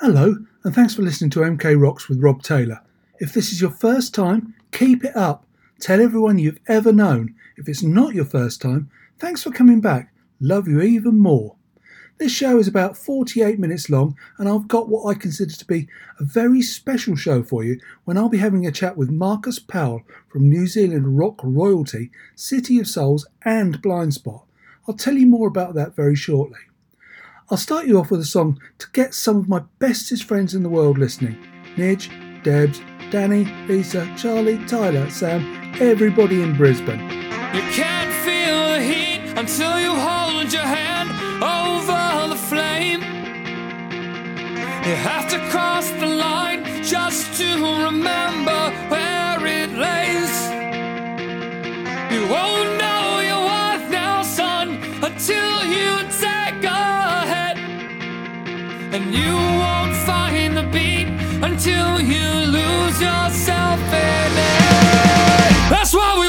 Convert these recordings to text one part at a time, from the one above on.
Hello, and thanks for listening to MK Rocks with Rob Taylor. If this is your first time, keep it up. Tell everyone you've ever known. If it's not your first time, thanks for coming back. Love you even more. This show is about 48 minutes long, and I've got what I consider to be a very special show for you when I'll be having a chat with Marcus Powell from New Zealand rock royalty, City of Souls, and Blindspott. I'll tell you more about that very shortly. I'll start you off with a song to get some of my bestest friends in the world listening Nidge, Debs, Danny, Lisa, Charlie, Tyler, Sam, everybody in Brisbane. You can't feel the heat until you hold your hand over the flame. You have to cross the line just to remember where it lays. You won't know your worth now, son, until you hit. And you won't find the beat until you lose yourself in it. That's why we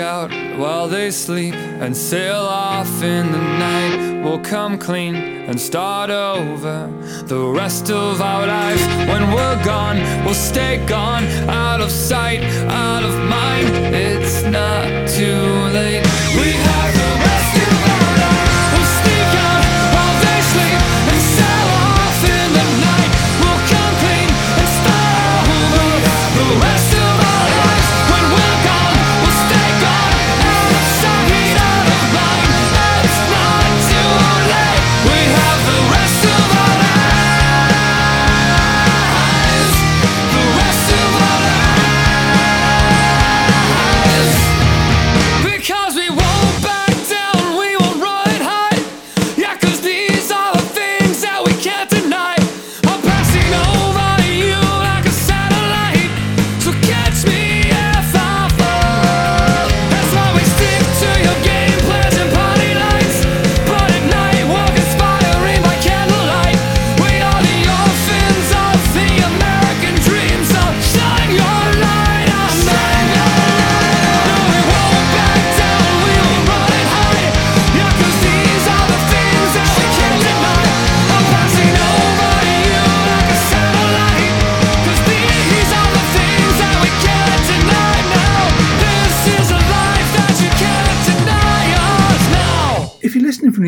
out while they sleep and sail off in the night. We'll come clean and start over the rest of our lives. When we're gone, we'll stay gone, out of sight, out of mind. It's not too late. We have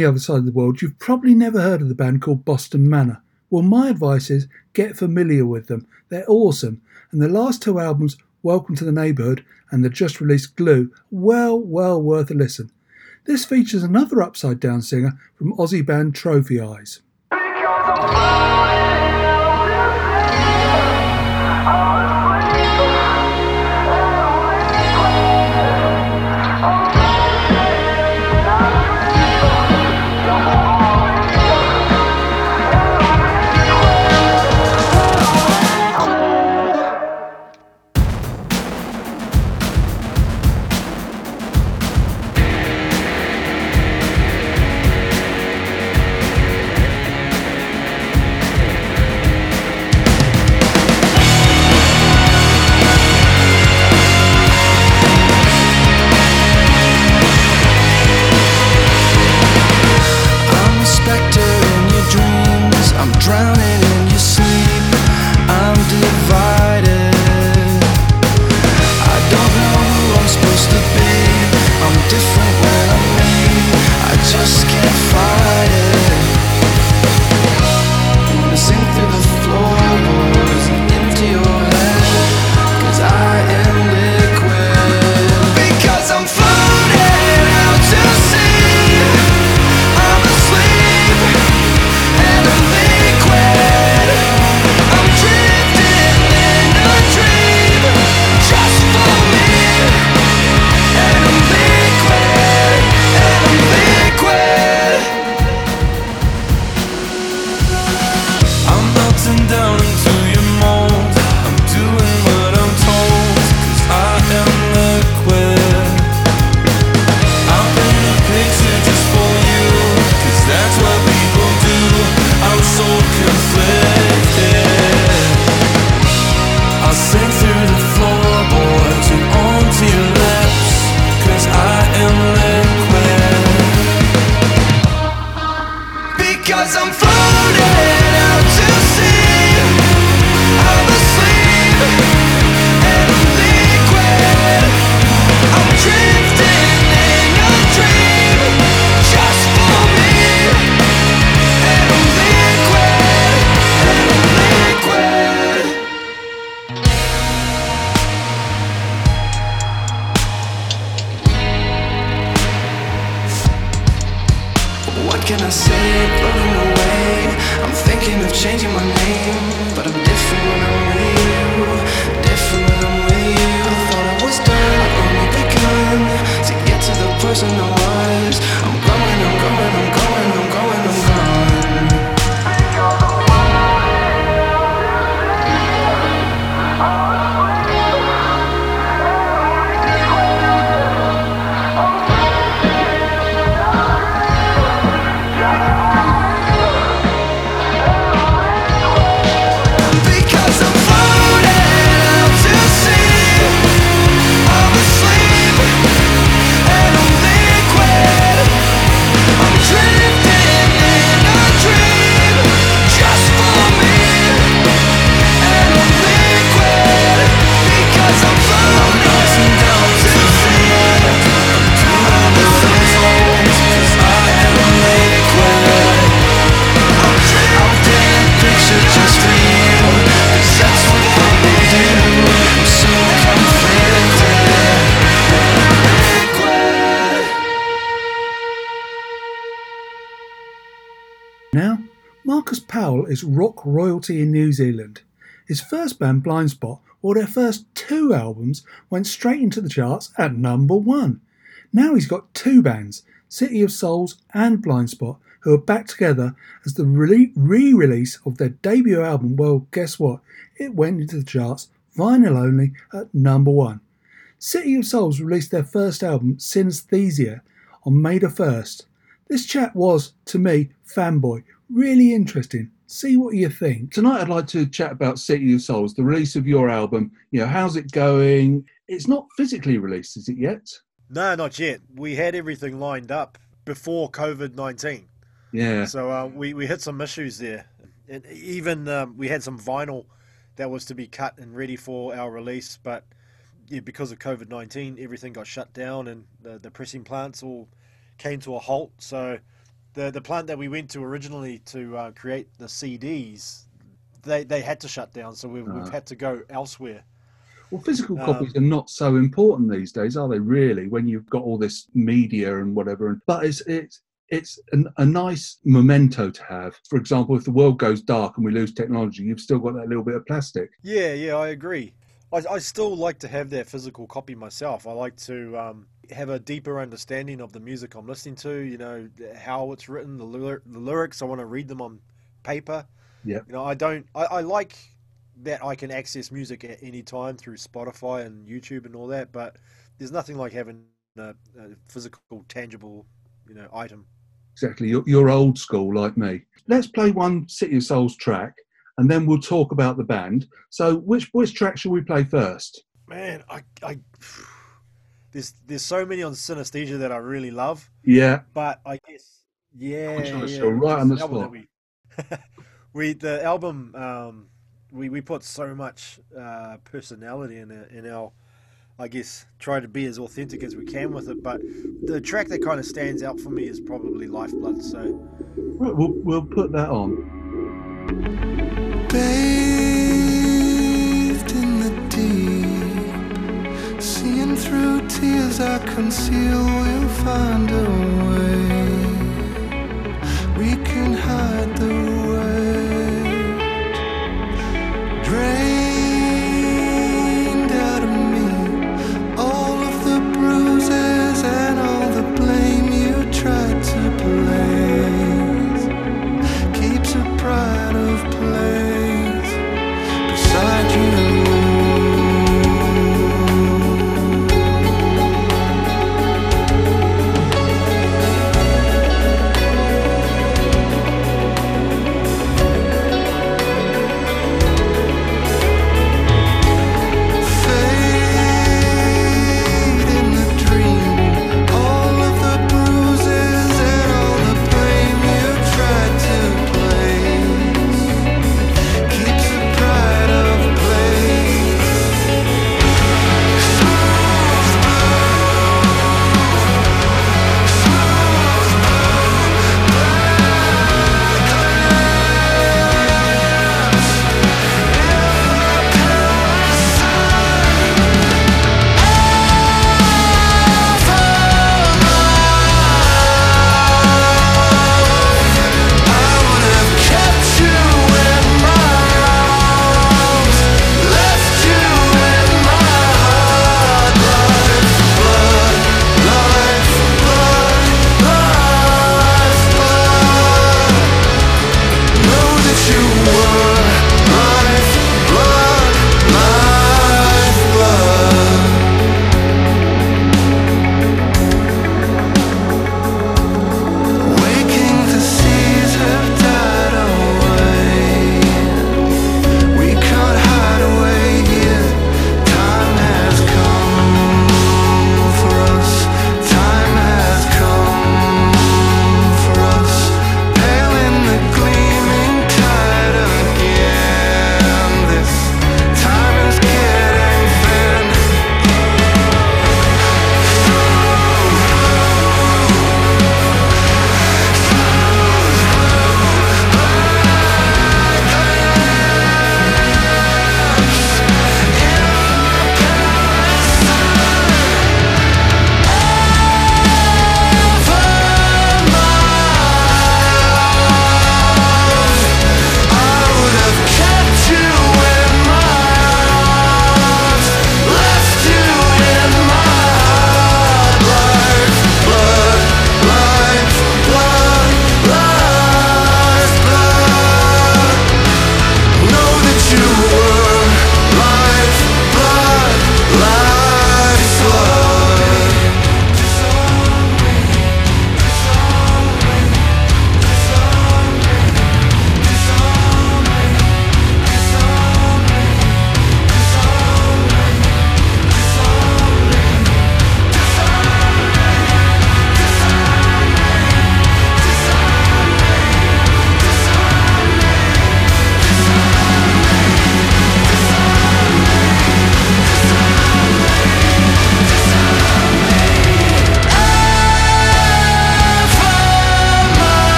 the other side of the world, you've probably never heard of the band called Boston Manor. Well, my advice is get familiar with them. They're awesome. And the last two albums, Welcome to the Neighbourhood and the just released Glue, well, well worth a listen. This features another upside down singer from Aussie band Trophy Eyes. changing my name, but I'm different when I'm with you. Different when I'm with you. I thought I was done, only begun to get to the person I is rock royalty in New Zealand. His first band, Blindspott, or their first two albums, went straight into the charts at number one. Now he's got two bands, City of Souls and Blindspott, who are back together as the re release of their debut album. Well, guess what? It went into the charts, vinyl only, at number one. City of Souls released their first album, Synesthesia, on May the 1st. This chat was, to me, fanboy, really interesting. See what you think. Tonight, I'd like to chat about City of Souls, the release of your album. You know, how's it going? It's not physically released, is it yet? No, not yet. We had everything lined up before COVID 19. Yeah. So uh, we, we hit some issues there. And even um, we had some vinyl that was to be cut and ready for our release, but yeah, because of COVID 19, everything got shut down and the, the pressing plants all came to a halt. So the, the plant that we went to originally to uh, create the CDs, they, they had to shut down. So we've, we've had to go elsewhere. Well, physical um, copies um, are not so important these days, are they? Really, when you've got all this media and whatever. But it's it's it's an, a nice memento to have. For example, if the world goes dark and we lose technology, you've still got that little bit of plastic. Yeah, yeah, I agree. I, I still like to have that physical copy myself. I like to um, have a deeper understanding of the music I'm listening to. You know how it's written, the, the lyrics. I want to read them on paper. Yeah. You know, I don't. I, I like that I can access music at any time through Spotify and YouTube and all that. But there's nothing like having a, a physical, tangible, you know, item. Exactly. You're, you're old school like me. Let's play one City of Souls track, and then we'll talk about the band. So, which which track shall we play first? Man, I, I there's there's so many on Synesthesia that I really love. Yeah. But I guess yeah, yeah right on the spot. We, we the album um, we, we put so much uh, personality in our, in our, I guess, try to be as authentic as we can with it. But the track that kind of stands out for me is probably Lifeblood. So, right, we'll we'll put that on. Bathed through tears I conceal, we'll find a way. We can hide the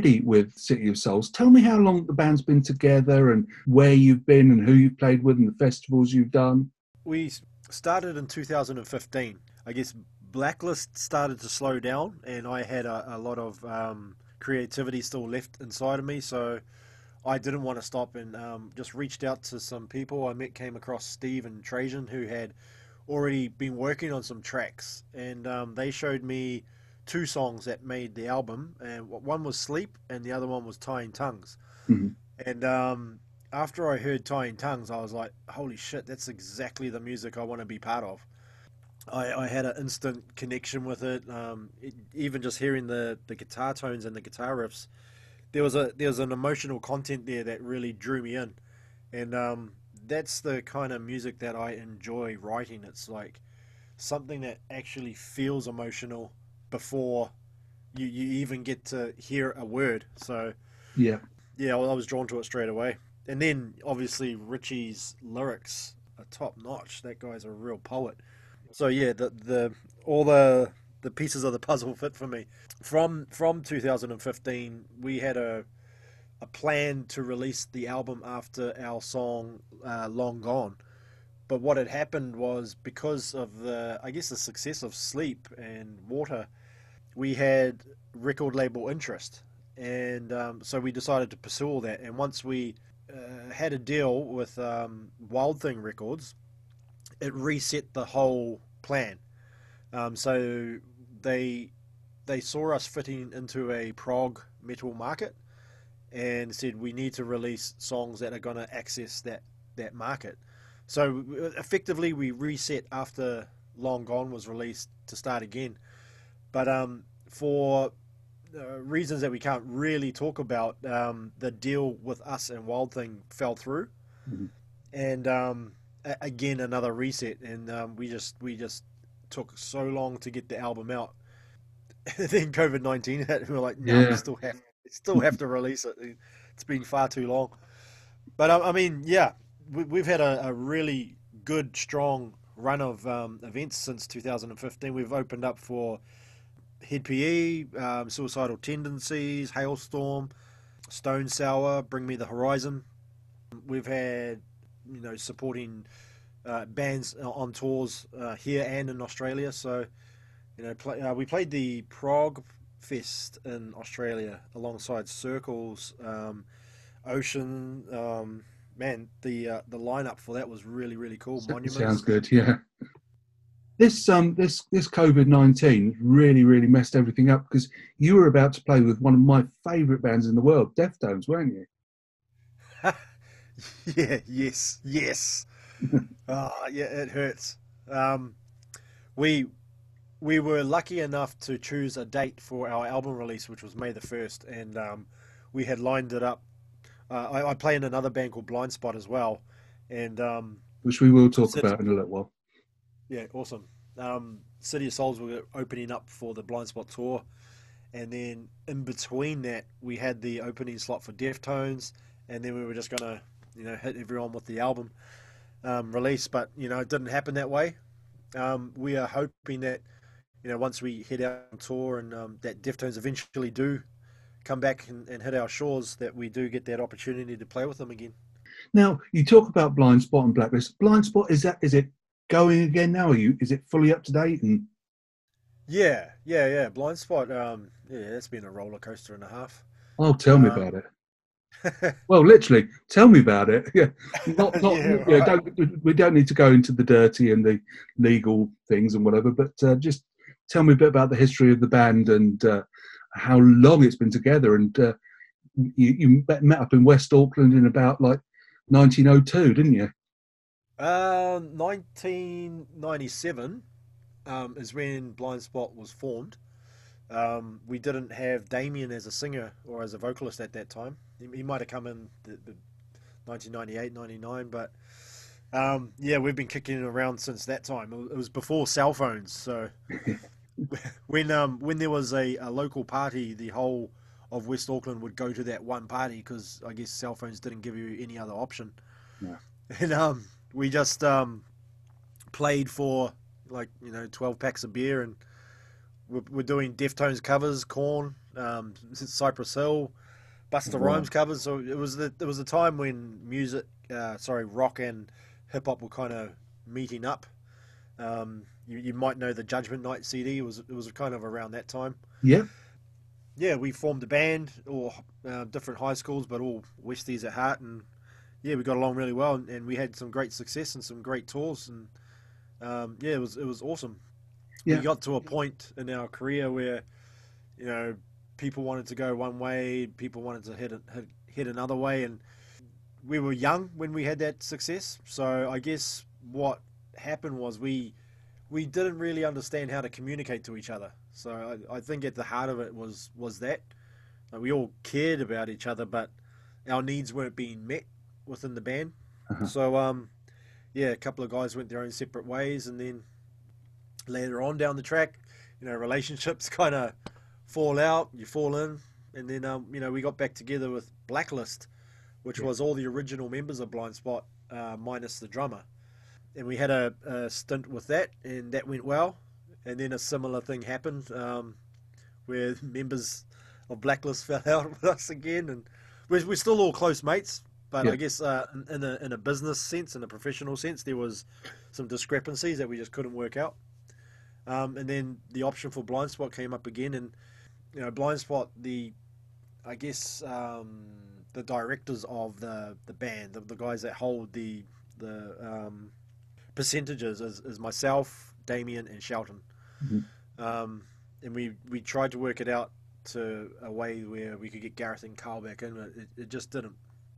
already with City of Souls. Tell me how long the band's been together and where you've been and who you've played with and the festivals you've done. We started in 2015. I guess Blacklist started to slow down, and I had a, a lot of um, creativity still left inside of me, so I didn't want to stop and um, just reached out to some people. I met, came across Steve and Trajan, who had already been working on some tracks, and um, they showed me two songs that made the album, and one was Sleep, and the other one was Tying Tongues. Mm-hmm. And um, after I heard Tying Tongues, I was like, "Holy shit, that's exactly the music I want to be part of." I, I had an instant connection with it. Um, it. Even just hearing the, the guitar tones and the guitar riffs, there was a there was an emotional content there that really drew me in, and um, that's the kind of music that I enjoy writing. It's like something that actually feels emotional before you, you even get to hear a word. So yeah, yeah, I was drawn to it straight away. And then obviously Richie's lyrics are top notch. That guy's a real poet. So yeah, the the all the the pieces of the puzzle fit for me. From from 2015, we had a a plan to release the album after our song uh, "Long Gone," but what had happened was because of the I guess the success of Sleep and Water, we had record label interest, and um, so we decided to pursue all that. And once we uh, had a deal with um, Wild Thing Records, it reset the whole plan. Um, so they they saw us fitting into a prog metal market and said we need to release songs that are going to access that that market. So effectively, we reset after Long Gone was released to start again. But um, for uh, reasons that we can't really talk about, um, the deal with us and Wild Thing fell through, mm-hmm. and um, a- again another reset, and um, we just we just took so long to get the album out. then COVID nineteen hit, and we are like, no, Yeah. we still have still have to release it. It's been far too long. But I, I mean, yeah, we, we've had a, a really good, strong run of um, events since 2015. We've opened up for Hed PE, um, Suicidal Tendencies, Halestorm, Stone Sour, Bring Me the Horizon. We've had, you know, supporting uh, bands on tours uh, here and in Australia. So, you know, play, uh, we played the Prague Fest in Australia alongside Circles, um, Ocean. Um, man, the uh, the lineup for that was really really cool. Monuments. Sounds good. Yeah. This um this this COVID nineteen really really messed everything up because you were about to play with one of my favourite bands in the world, Deftones, weren't you? yeah. Yes. Yes. oh, yeah. It hurts. Um, we we were lucky enough to choose a date for our album release, which was May the first, and um, we had lined it up. Uh, I, I play in another band called Blindspott as well, and um, Which we will talk about in a little while. Yeah, awesome. Um, City of Souls were opening up for the Blindspott tour, and then in between that, we had the opening slot for Deftones, and then we were just gonna, you know, hit everyone with the album um, release. But you know, it didn't happen that way. Um, we are hoping that, you know, once we head out on tour and um, that Deftones eventually do come back and, and hit our shores, that we do get that opportunity to play with them again. Now you talk about Blindspott and Blacklist. Blindspott is that is it going again now? Are you is it fully up to date and Yeah, yeah, yeah. Blindspott. Um, yeah, that's been a roller coaster and a half. Oh, tell me Um, about it. Well, literally, tell me about it. Yeah, not, not, Yeah, yeah, right. don't, we don't need to go into the dirty and the legal things and whatever, but uh, just tell me a bit about the history of the band and uh, how long it's been together. And uh, you, you met met up in West Auckland in about like 1902, didn't you? Uh, 1997 um, is when Blindspott was formed. Um, we didn't have Damian as a singer or as a vocalist at that time. He, he might have come in the, the 1998, 99, but um, yeah, we've been kicking it around since that time. It was- it was before cell phones, so when um, when there was a, a local party, the whole of West Auckland would go to that one party because I guess cell phones didn't give you any other option. Yeah. And um, we just um, played for like you know 12 packs of beer and we're, we're doing Deftones covers, Korn, um, Cypress Hill, Busta Wow. Rhymes covers. So it was the it was the time when music, uh, sorry, rock and hip hop were kind of meeting up. Um, you, you might know the Judgment Night CD. It was it was kind of around that time. Yeah. Yeah, we formed a band, all uh, different high schools, but all Westies at heart, and yeah, we got along really well, and, and we had some great success and some great tours, and um, yeah, it was it was awesome. Yeah. We got to a point in our career where, you know, people wanted to go one way, people wanted to head head, head another way, and we were young when we had that success. So I guess what happened was we we didn't really understand how to communicate to each other. So I, I think at the heart of it was was that like we all cared about each other, but our needs weren't being met within the band. Uh-huh. So um, yeah, a couple of guys went their own separate ways, and then later on down the track, you know, relationships kind of fall out, you fall in, and then um, you know we got back together with Blacklist, which Yeah. was all the original members of Blindspott uh, minus the drummer, and we had a, a stint with that, and that went well, and then a similar thing happened um, where members of Blacklist fell out with us again, and we're, we're still all close mates. But Yeah. I guess uh, in- a in a business sense, in a professional sense, there was some discrepancies that we just couldn't work out. Um, and then the option for Blindspott came up again, and you know, Blindspott, the I guess um, the directors of the the band, the, the guys that hold the the um, percentages, is, is myself, Damian, and Shelton. Mhm. Um, and we we tried to work it out to a way where we could get Gareth and Carl back in, but it, it just didn't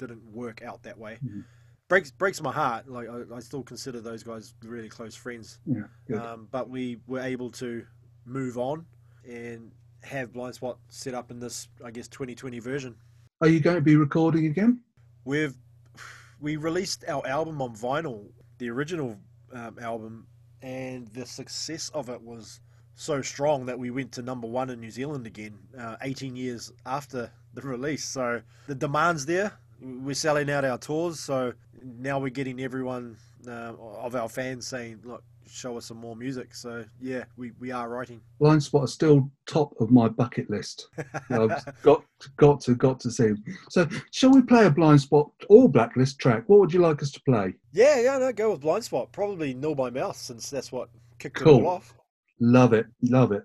didn't work out that way. Mhm. Breaks breaks my heart. Like I, I still consider those guys really close friends. Yeah. Um, but we were able to move on and have Blindspott set up in this, I guess, 2020 version. Are you going to be recording again? We've we released our album on vinyl, the original um, album, and the success of it was so strong that we went to number one in New Zealand again, uh, 18 years after the release. So the demand's there. We're selling out our tours, so now we're getting everyone uh, of our fans saying, "Look, show us some more music." So yeah, we, we are writing. Blindspott is still top of my bucket list. I've got got to got to see. So, shall we play a Blindspott or Blacklist track? What would you like us to play? Yeah, yeah, no, go with Blindspott. Probably Nil by Mouth, since that's what kicked it Cool. all off. Love it, love it.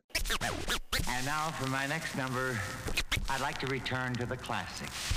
And now for my next number, I'd like to return to the classics.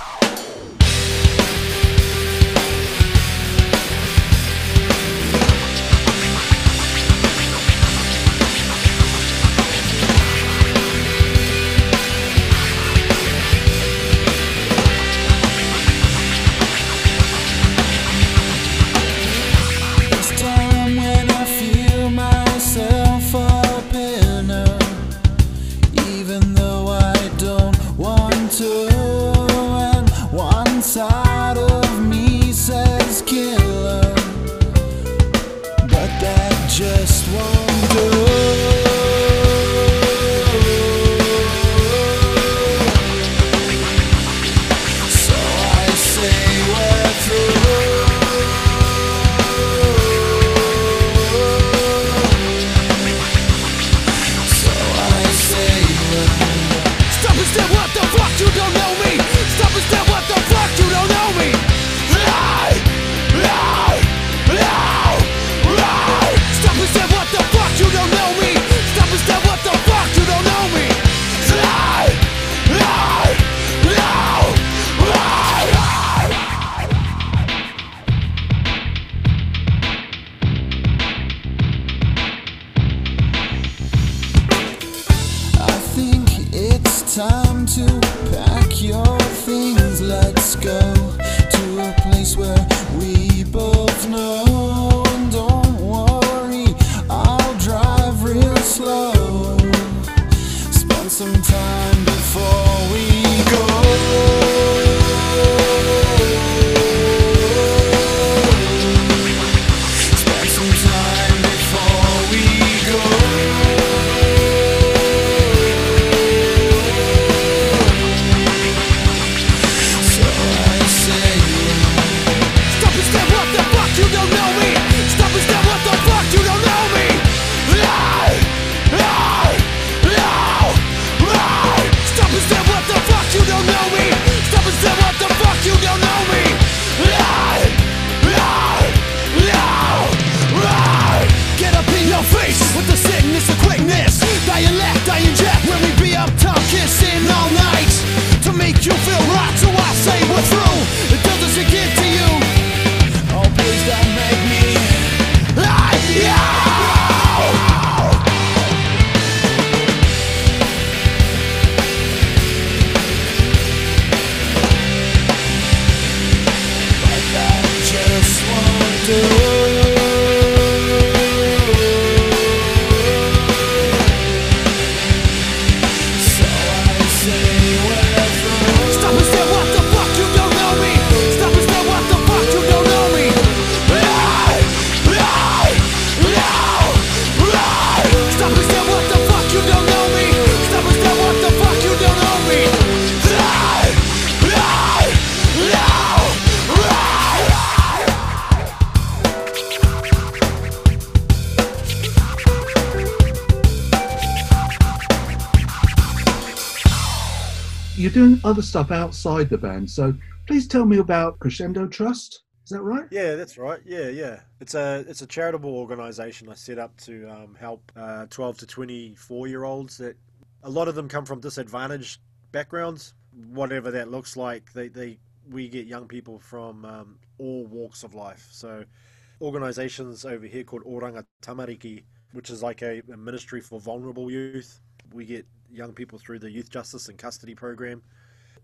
Stuff outside the band. So please tell me about Crescendo Trust. Is that right? Yeah, that's right. Yeah, yeah. It's a it's a charitable organisation I set up to um, help uh, 12 to 24 year olds that a lot of them come from disadvantaged backgrounds, whatever that looks like. They they we get young people from um, all walks of life. So organisations over here called Oranga Tamariki, which is like a, a ministry for vulnerable youth. We get young people through the youth justice and custody program.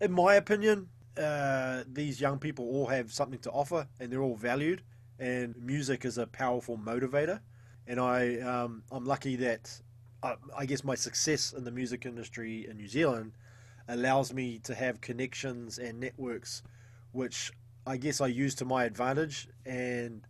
In my opinion, uh, these young people all have something to offer and they're all valued and music is a powerful motivator. And I um, I'm lucky that uh, I guess my success in the music industry in New Zealand allows me to have connections and networks which I guess I use to my advantage and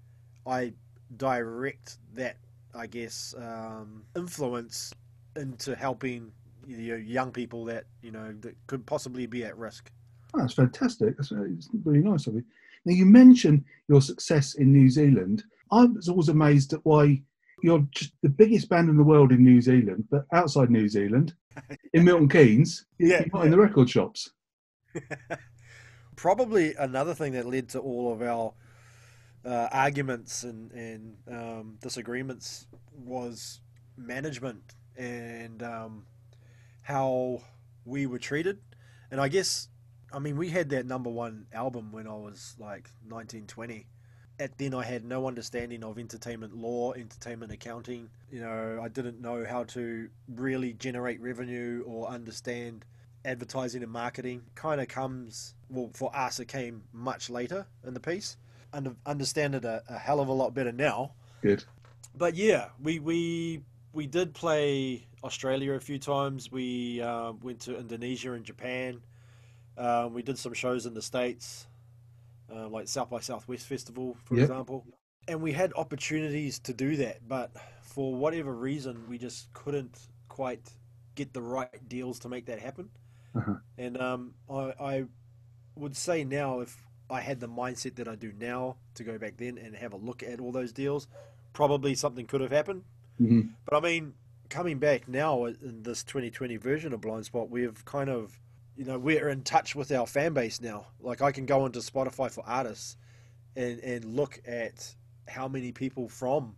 I direct that I guess um, influence into helping young people that you know that could possibly be at risk. Oh, that's fantastic. That's really, really nice of you. Now, you mentioned your success in New Zealand. I was always amazed at why you're just the biggest band in the world in New Zealand, but outside New Zealand, in Milton Keynes, Yeah, you're not yeah. in the record shops. Probably another thing that led to all of our uh, arguments and, and um, disagreements was management and um, how we were treated. And I guess, I mean, we had that number one album when I was like 19, 20. At then, I had no understanding of entertainment law, entertainment accounting. You know, I didn't know how to really generate revenue or understand advertising and marketing. Kind of comes, well, for us, it came much later in the piece. Under, understand it a, a hell of a lot better now Good. but yeah, we we we did play Australia a few times. We uh, went to Indonesia and Japan. Um, we did some shows in the states, uh, like South by Southwest Festival, for Yep. example. And we had opportunities to do that, but for whatever reason, we just couldn't quite get the right deals to make that happen. Uh-huh. And um, I, I would say now, if I had the mindset that I do now to go back then and have a look at all those deals, probably something could have happened. Hmm But I mean, coming back now in this 2020 version of Blindspott, we've kind of, you know, we're in touch with our fan base now. Like I can go into Spotify for artists and and look at how many people from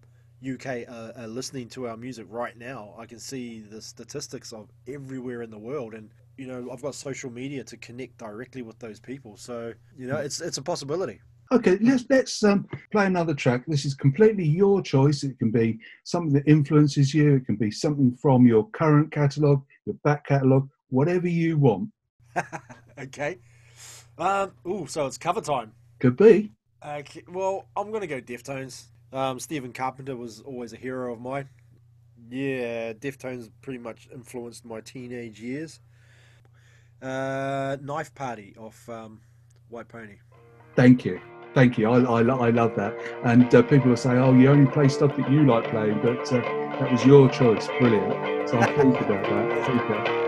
UK are, are listening to our music right now. I can see the statistics of everywhere in the world, and you know, I've got social media to connect directly with those people. So you know, it's it's a possibility. Okay, let's let's um, play another track. This is completely your choice. It can be something that influences you. It can be something from your current catalogue, your back catalogue, whatever you want. okay. Um. Ooh, so it's cover time. Could be. Okay, well, I'm gonna go Deftones. Um, Stephen Carpenter was always a hero of mine. Yeah, Deftones pretty much influenced my teenage years. Uh, Knife Party off um, White Pony. Thank you. Thank you. I, I, I love that. And uh, people will say, oh, you only play stuff that you like playing, but uh, that was your choice. Brilliant. So I'm pleased about that. Super.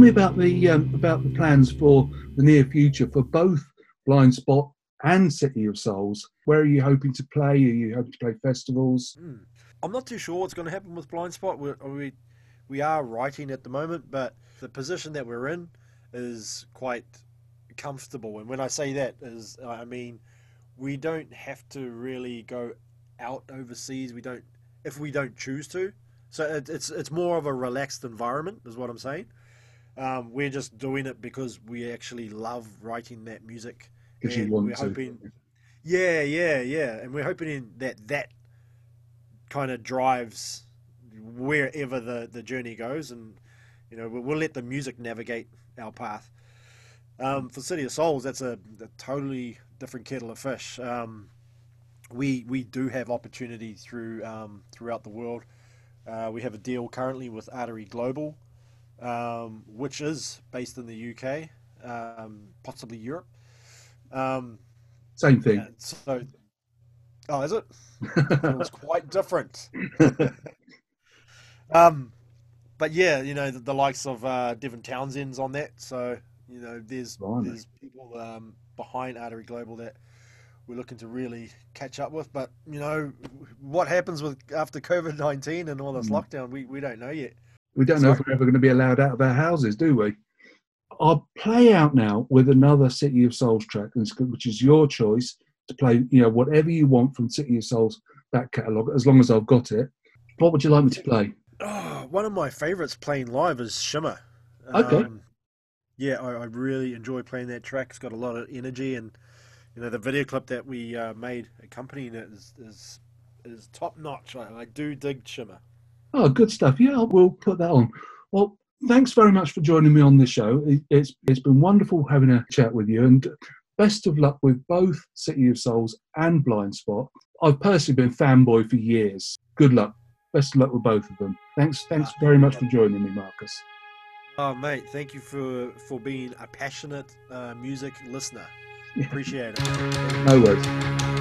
Me about the um, about the plans for the near future for both Blindspott and City of Souls. Where are you hoping to play? Are you hoping to play festivals? Hmm. I'm not too sure what's going to happen with Blindspott. We're, we we are writing at the moment, but the position that we're in is quite comfortable. And when I say that, is I mean we don't have to really go out overseas. We don't if we don't choose to. So it, it's it's more of a relaxed environment, is what I'm saying. Um, we're just doing it because we actually love writing that music. Because you and want we're to. hoping, yeah, yeah, yeah, and we're hoping that that kind of drives wherever the the journey goes, and you know we'll, we'll let the music navigate our path. Um, for City of Souls, that's a, a totally different kettle of fish. Um, we we do have opportunity through um, throughout the world. Uh, we have a deal currently with Artery Global, um, which is based in the UK, um, possibly Europe. Um, Same thing. so, oh, is it? it was quite different. um, but yeah, you know the, the likes of uh, Devin Townsend's on that. So you know there's Blimey. there's people um, behind Artery Global that we're looking to really catch up with. But you know what happens with after COVID nineteen and all this Mm. lockdown, we, we don't know yet. We don't know if we're ever going to be allowed out of our houses, do we? I'll play out now with another City of Souls track, which is your choice to play. You know, whatever you want from City of Souls back catalogue, as long as I've got it. What would you like me to play? Oh, one of my favorites playing live is Shimmer. Okay. Um, yeah, I, I really enjoy playing that track. It's got a lot of energy, and you know the video clip that we uh, made accompanying it is is, is top notch. I, I do dig Shimmer. Oh, good stuff. Yeah, we'll put that on. Well, thanks very much for joining me on the show. It, it's it's been wonderful having a chat with you, and best of luck with both City of Souls and Blindspott. I've personally been fanboy for years. Good luck. Best of luck with both of them. Thanks. Thanks very much for joining me, Marcus. Oh, mate, thank you for for being a passionate uh, music listener. Appreciate it. No worries.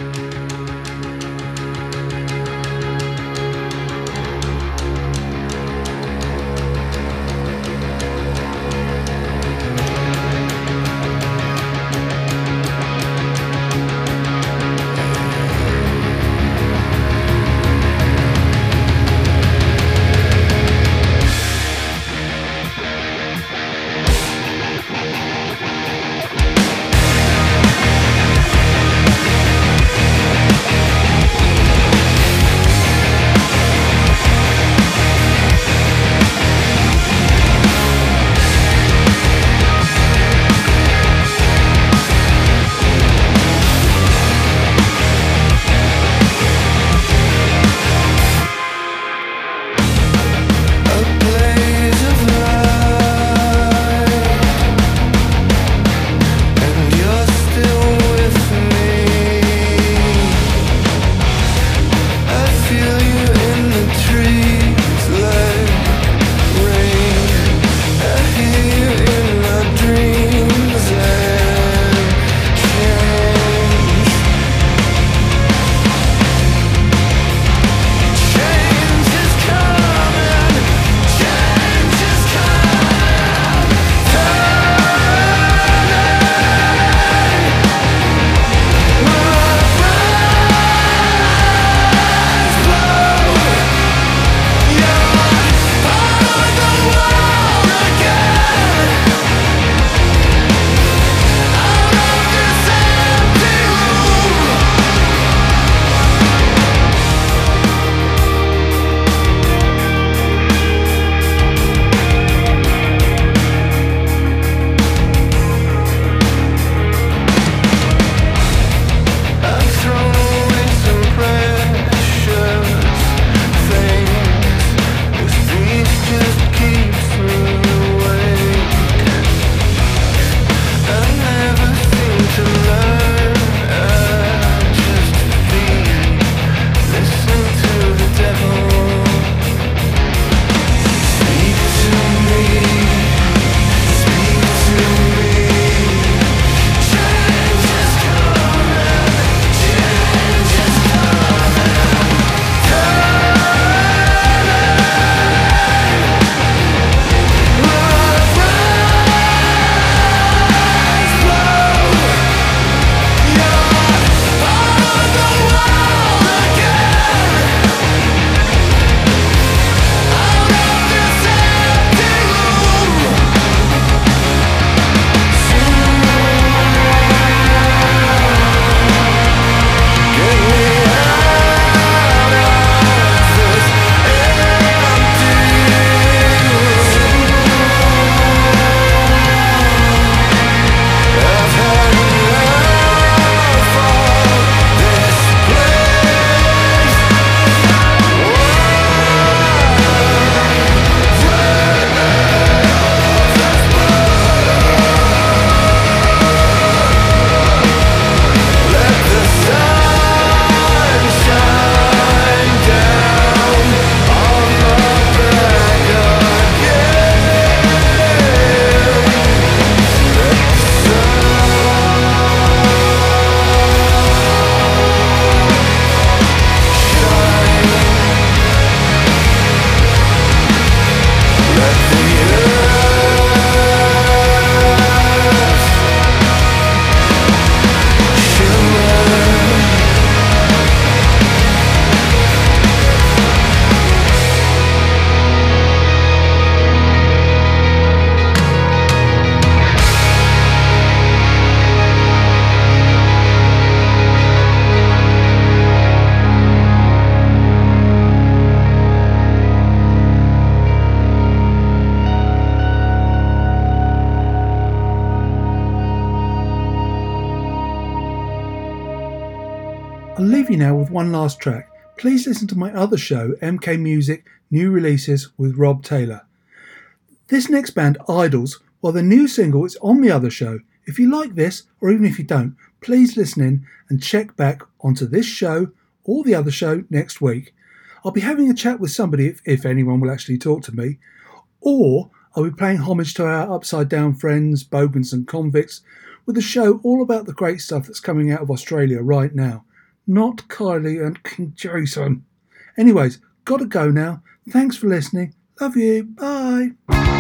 Leave you now with one last track. Please listen to my other show, MK Music New Releases with Rob Taylor. This next band, Idols, while the new single is on the other show. If you like this, or even if you don't, please listen in and check back onto this show or the other show next week. I'll be having a chat with somebody if, if anyone will actually talk to me, or I'll be paying homage to our upside down friends, Bogans and convicts, with a show all about the great stuff that's coming out of Australia right now. Not Kylie and King Jason. Anyways, gotta go now. Thanks for listening. Love you. Bye.